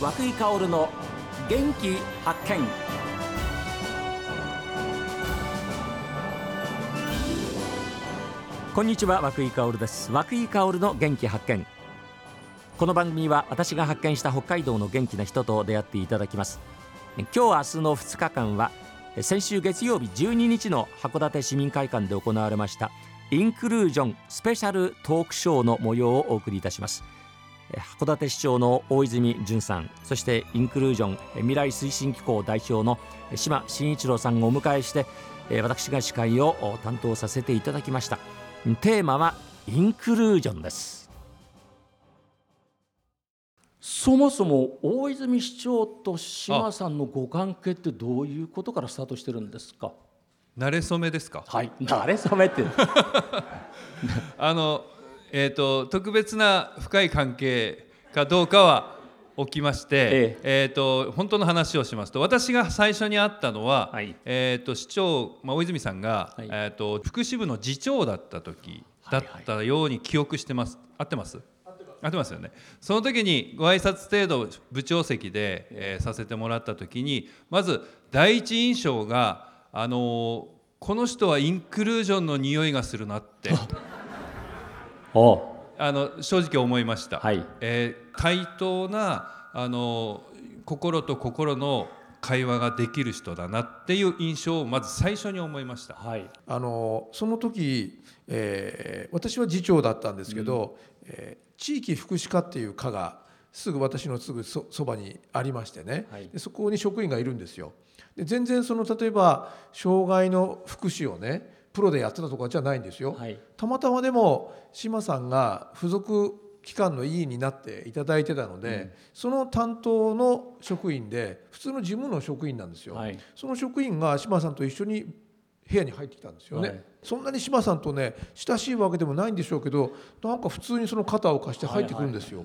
和久井薫の元気発見。こんにちは和久井薫です。和久井薫の元気発見。この番組は私が発見した北海道の元気な人と出会っていただきます。今日明日の2日間は先週月曜日12日の函館市民会館で行われましたインクルージョンスペシャルトークショーの模様をお送りいたします。函館市長の大泉淳さんそしてインクルージョン未来推進機構代表の島真一郎さんをお迎えして私が司会を担当させていただきました。テーマはインクルージョンです。そもそも大泉市長と島さんのご関係ってどういうことからスタートしてるんですか？慣れ初めですか？はい慣れ初めって。あのえーと、特別な深い関係かどうかは起きまして、ええ。えーと、本当の話をしますと私が最初に会ったのは、はい、えーと、市長、まあ、大泉さんが、はい、えー、と福祉部の次長だった時だったように記憶してます、はいはい、合ってます。合ってますよね。その時にご挨拶程度部長席で、えー、させてもらった時にまず第一印象があのー、この人はインクルージョンの匂いがするなって あの正直思いました、はい、えー、対等なあの心と心の会話ができる人だなっていう印象をまず最初に思いました、はい、あのその時、えー、私は次長だったんですけど、うん、えー、地域福祉課っていう課がすぐ私のすぐそばにありましてね、はい、でそこに職員がいるんですよ。で全然その例えば障害の福祉をねプロでやってたとかじゃないんですよ、はい、たまたまでも志さんが付属機関の委員になっていただいてたので、うん、その担当の職員で普通の事務の職員なんですよ、はい、その職員が志さんと一緒に部屋に入ってきたんですよね、はい、そんなに志さんとね親しいわけでもないんでしょうけどなんか普通にその肩を貸して入ってくるんですよ、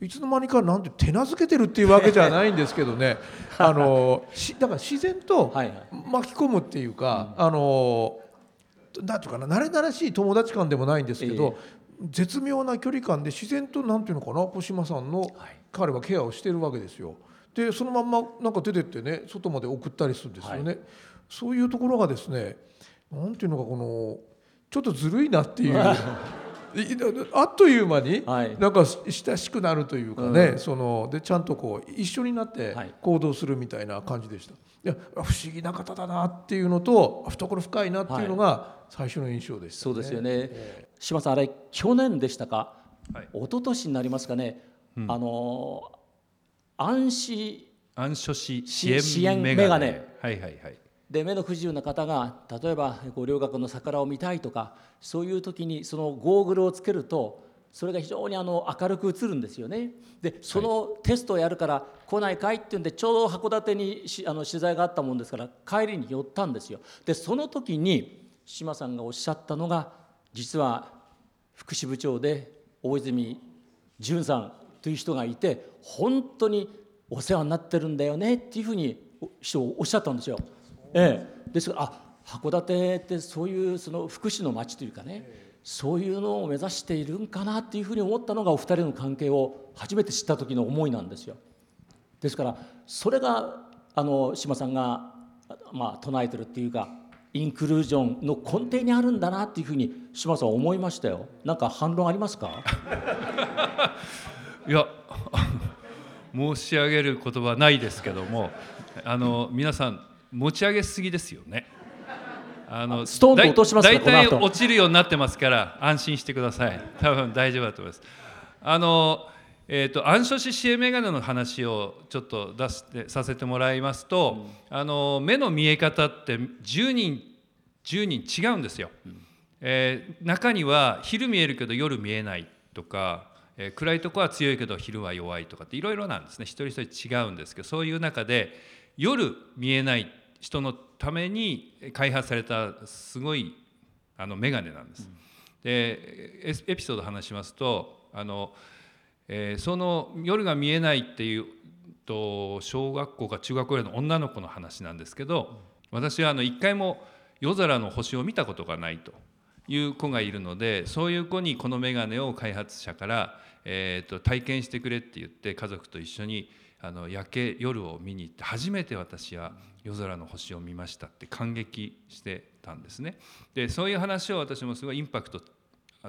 いつの間にかなんて手なずけてるっていうわけじゃないんですけどね。あのだから自然と巻き込むっていうか、あのなんていうかな慣れ慣れしい友達感でもないんですけど、えー、絶妙な距離感で自然となんていうのかな小島さんの彼はケアをしてるわけですよ。でそのまんまなんか出てってね外まで送ったりするんですよね。はい、そういうところがですねなんていうのかこのちょっとずるいなっていう。あっという間になんか親しくなるというかね、はい、そのでちゃんとこう一緒になって行動するみたいな感じでした。いや不思議な方だなっていうのと懐深いなっていうのが最初の印象でした、ね、そうですよね。えー、島さんあれ去年でしたか、はい、一昨年になりますかね。うん、あの暗視暗所視支援メガネ。はいはいはい。で目の不自由な方が例えばご両学の桜を見たいとかそういう時にそのゴーグルをつけるとそれが非常にあの明るく映るんですよね。でそのテストをやるから来ないかいっていうんでちょうど函館にあの取材があったもんですから帰りに寄ったんですよ。でその時に志麻さんがおっしゃったのが実は福祉部長で大泉淳さんという人がいて本当にお世話になってるんだよねっていうふうにおっしゃったんですよ。ええ、ですからあ函館ってそういうその福祉の街というかねそういうのを目指しているんかなっていうふうに思ったのがお二人の関係を初めて知った時の思いなんですよ。ですからそれがあの島さんが、まあ、唱えてるっていうかインクルージョンの根底にあるんだなっていうふうに島さん思いましたよ。なんか反論ありますか？いや 申し上げる言葉ないですけどもあの皆さん持ち上げすぎですよね。あのストーンと落とします大体落ちるようになってますから安心してください。多分大丈夫だと思います。あのえーと、暗所視視野眼鏡の話をちょっと出してさせてもらいますと、うん、あの目の見え方って10人10人違うんですよ、うん、えー、中には昼見えるけど夜見えないとか、えー、暗いとこは強いけど昼は弱いとかっていろいろなんですね一人一人違うんですけどそういう中で夜見えない人のために開発されたすごいあの眼鏡なんです。でエピソード話しますとあの、えー、その夜が見えないっていうと小学校か中学校の女の子の話なんですけど私はあの一回も夜空の星を見たことがないという子がいるのでそういう子にこの眼鏡を開発者から、えー、と体験してくれって言って家族と一緒にあの夜景夜を見に行って初めて私は夜空の星を見ましたって感激してたんですね。でそういう話を私もすごいインパクト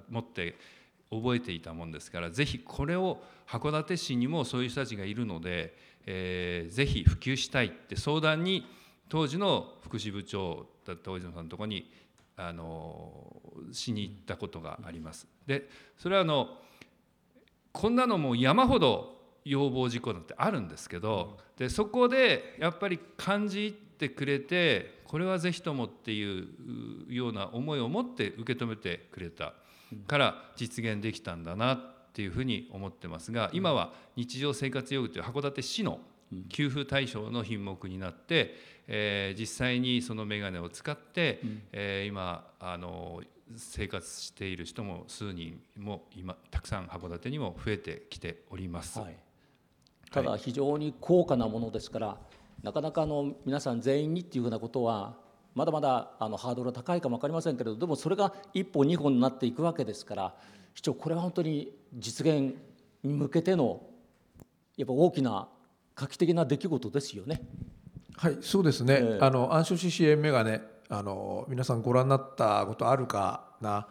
持って覚えていたもんですからぜひこれを函館市にもそういう人たちがいるので、えー、ぜひ普及したいって相談に当時の福祉部長だった大泉さんのとこにあのしに行ったことがあります。でそれはあのこんなのも山ほど要望事項なんてあるんですけどでそこでやっぱり感じてくれてこれはぜひともっていうような思いを持って受け止めてくれたから実現できたんだなっていうふうに思ってますが今は日常生活用具という函館市の給付対象の品目になって、えー、実際にその眼鏡を使って、えー、今あの生活している人も数人も今たくさん函館にも増えてきております。はいただ非常に高価なものですから、なかなかあの皆さん全員にっていうふうなことはまだまだあのハードルは高いかも分かりませんけれどでもそれが一歩二歩になっていくわけですから市長これは本当に実現に向けてのやっぱ大きな画期的な出来事ですよね。はいそうですね、えー、あの暗証支援メガネあの皆さんご覧になったことあるかな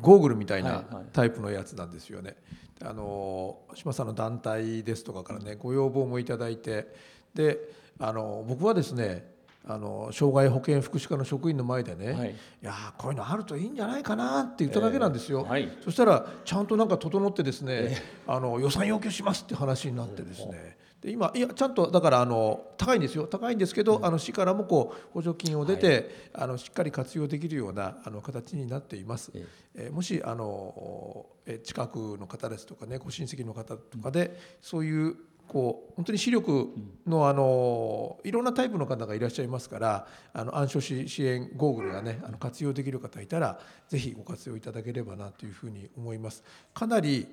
ゴーグルみたいなタイプのやつなんですよね。はいはい、あの島さんの団体ですとかからねご要望もいただいてであの僕はですねあの障害保健福祉課の職員の前でね、はい、いやこういうのあるといいんじゃないかなって言っただけなんですよ、えーはい、そしたらちゃんとなんか整ってですね、えー、あの予算要求しますって話になってですね、で今いやちゃんとだからあの高いんですよ。高いんですけど、うん、あの市からもこう補助金を出て、はい、あのしっかり活用できるようなあの形になっています。ええ。ー、もしあの近くの方ですとかねご親戚の方とかで、そういうこう本当に視力のあのいろんなタイプの方がいらっしゃいますからあの暗証支援ゴーグルがねあの活用できる方いたらぜひご活用いただければなというふうに思います。かなり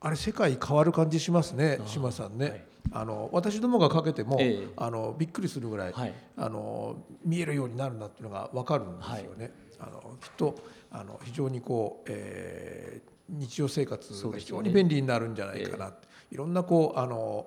あれ世界変わる感じしますね島さんね、はい、あの私どもがかけても、ええ、あのびっくりするぐらい、はい、あの見えるようになるなっていうのが分かるんですよね。はい、あのきっとあの非常にこう、えー、日常生活が非常に便利になるんじゃないかな、ねいろんなこうあの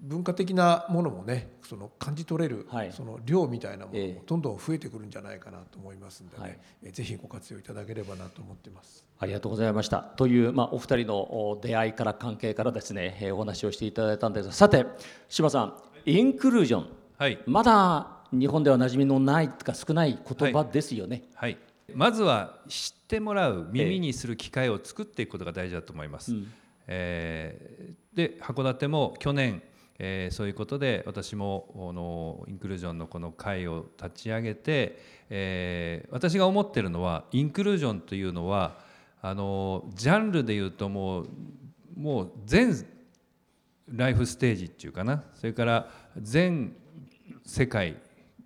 文化的なものもねその感じ取れる、はい、その量みたいなものもどんどん増えてくるんじゃないかなと思いますんでね、はい、えぜひご活用いただければなと思ってます。ありがとうございました。という、まあ、お二人の出会いから関係からですね、えお話をしていただいたんですが。さて島さんインクルージョン、はい、まだ日本では馴染みのないとか少ない言葉ですよね。はい、はい、まずは知ってもらう耳にする機会を作っていくことが大事だと思います。えー、えー、で函館も去年えー、そういうことで私ものインクルージョンのこの会を立ち上げて、えー、私が思ってるのはインクルージョンというのはあのジャンルでいうともうもう全ライフステージっていうかな。それから全世界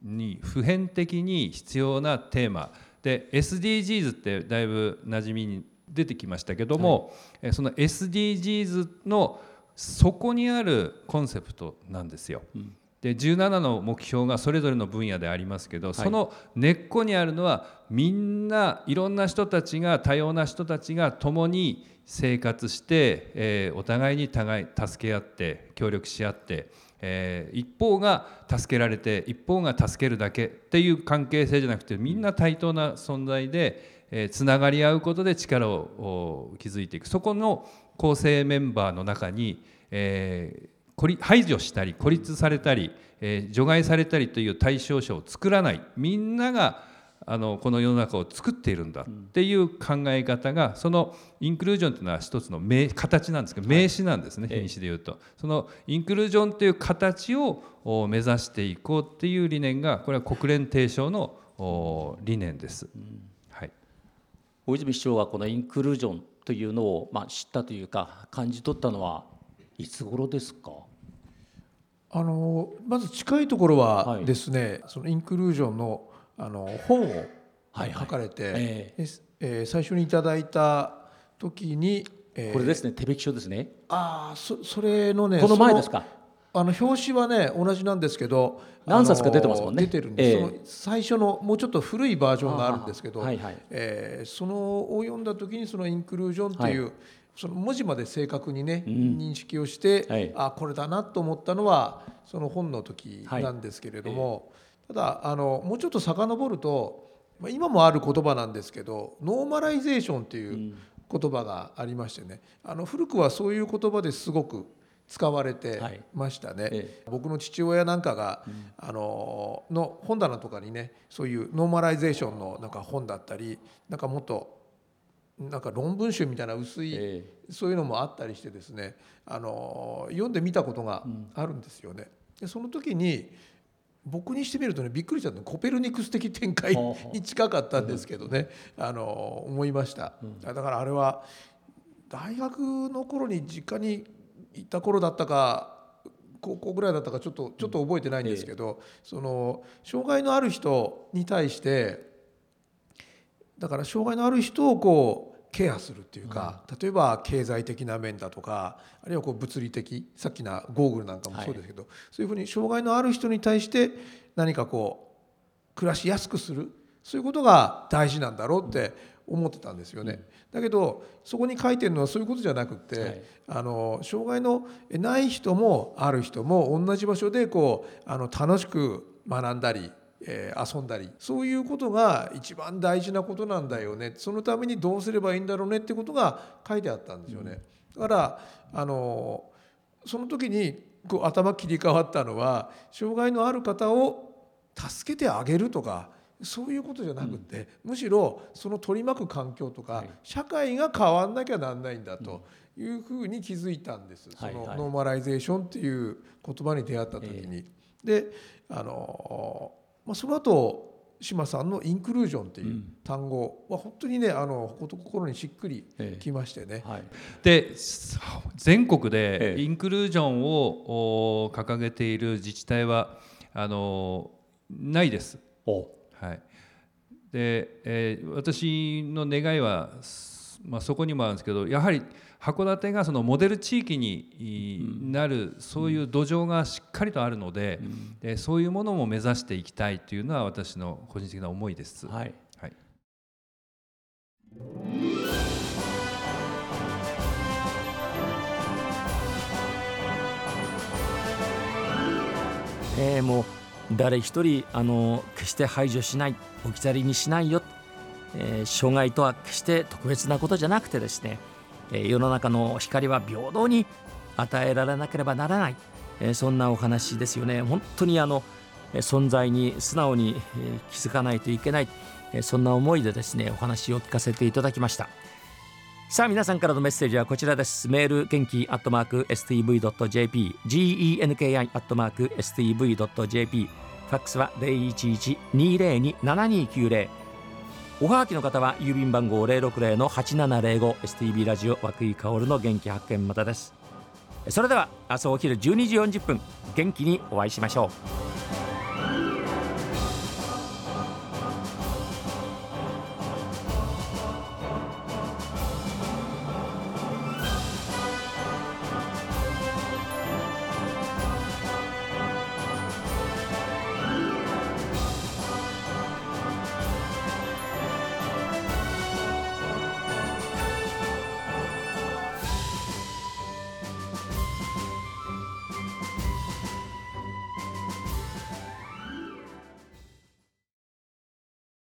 に普遍的に必要なテーマ。で SDGs ってだいぶ馴染みに出てきましたけども、はい、その SDGs のそこにあるコンセプトなんですよ。うん。で17の目標がそれぞれの分野でありますけど、はい、その根っこにあるのはみんないろんな人たちが多様な人たちが共に生活して、えー、お互いに互い助け合って協力し合って、えー、一方が助けられて一方が助けるだけっていう関係性じゃなくてみんな対等な存在で、えー、つながり合うことで力を築いていく。そこの構成メンバーの中に、えー、排除したり孤立されたり、えー、除外されたりという対象者を作らない。みんながあのこの世の中を作っているんだっていう考え方がそのインクルージョンというのは一つの名形なんですけど名詞なんですね、品詞でいうと。そのインクルージョンという形を目指していこうっていう理念がこれは国連提唱の理念です。はい、大泉市長がこのインクルージョンというのを、まあ、知ったというか感じ取ったのはいつ頃ですか？あのまず近いところはですね、はい、そのインクルージョンのあの本を書かれて、はいはい、えー、えー、最初にいただいた時に、えー、これですね手引き書ですね。ああそそれのねこの前ですか？あの表紙はね同じなんですけど何冊か出てますもんね。出てるんです、えー、その最初のもうちょっと古いバージョンがあるんですけど、はいはい、えー、そのを読んだ時にそのインクルージョンという、はい、その文字まで正確にね、うん、認識をして、はい、あこれだなと思ったのはその本の時なんですけれども、はいただあのもうちょっと遡ると今もある言葉なんですけどノーマライゼーションっていう言葉がありましてね、あの古くはそういう言葉ですごく使われてましたね、はいええ、僕の父親なんかが、うん、あのの本棚とかにねそういうノーマライゼーションのなんか本だったりなんかもっとなんか論文集みたいな薄い、え、そういうのもあったりしてですねあの読んでみたことがあるんですよね。でその時に僕にしてみるとねびっくりしたのコペルニクス的転回に近かったんですけどね、あの思いました。だからあれは大学の頃に実家に行った頃だったか高校ぐらいだったかちょっとちょっと覚えてないんですけど、その障害のある人に対してだから障害のある人をこうケアするっていうか、例えば経済的な面だとかあるいはこう物理的さっきのゴーグルなんかもそうですけど、はい、そういうふうに障害のある人に対して何かこう暮らしやすくするそういうことが大事なんだろうって思ってたんですよね。だけどそこに書いてるのはそういうことじゃなくて、はい、あの障害のない人もある人も同じ場所でこうあの楽しく学んだりえー、遊んだりそういうことが一番大事なことなんだよねそのためにどうすればいいんだろうねってことが書いてあったんですよね。だからあのその時にこう頭切り替わったのは障害のある方を助けてあげるとかそういうことじゃなくて、うん、むしろその取り巻く環境とか、はい、社会が変わんなきゃなんないんだというふうに気づいたんです、そのノーマライゼーションっていう言葉に出会った時に。であのまあ、その後島さんのインクルージョンという単語は本当にねあの心にしっくりきましてね。はい、で全国でインクルージョンを掲げている自治体はあのないです。はい、で、えー、私の願いは、まあ、そこにもあるんですけどやはり函館がそのモデル地域になる、そういう土壌がしっかりとあるので、でそういうものも目指していきたいというのは私の個人的な思いです。はい、はい、えー、もう誰一人あの決して排除しない置き去りにしないよ、えー、障害とは決して特別なことじゃなくてですねえ世の中の光は平等に与えられなければならない。え、そんなお話ですよね。本当にあの存在に素直に気づかないといけない。そんな思いでですねお話を聞かせていただきました。さあ皆さんからのメッセージはこちらです。メール元気アットマーク STV.jp genki アットマーク STV.jp ファックスは011-202-7290おはがきの方は郵便番号060-8705 STB ラジオ和久井薫の元気発見またです。それでは明日お昼12時40分元気にお会いしましょう。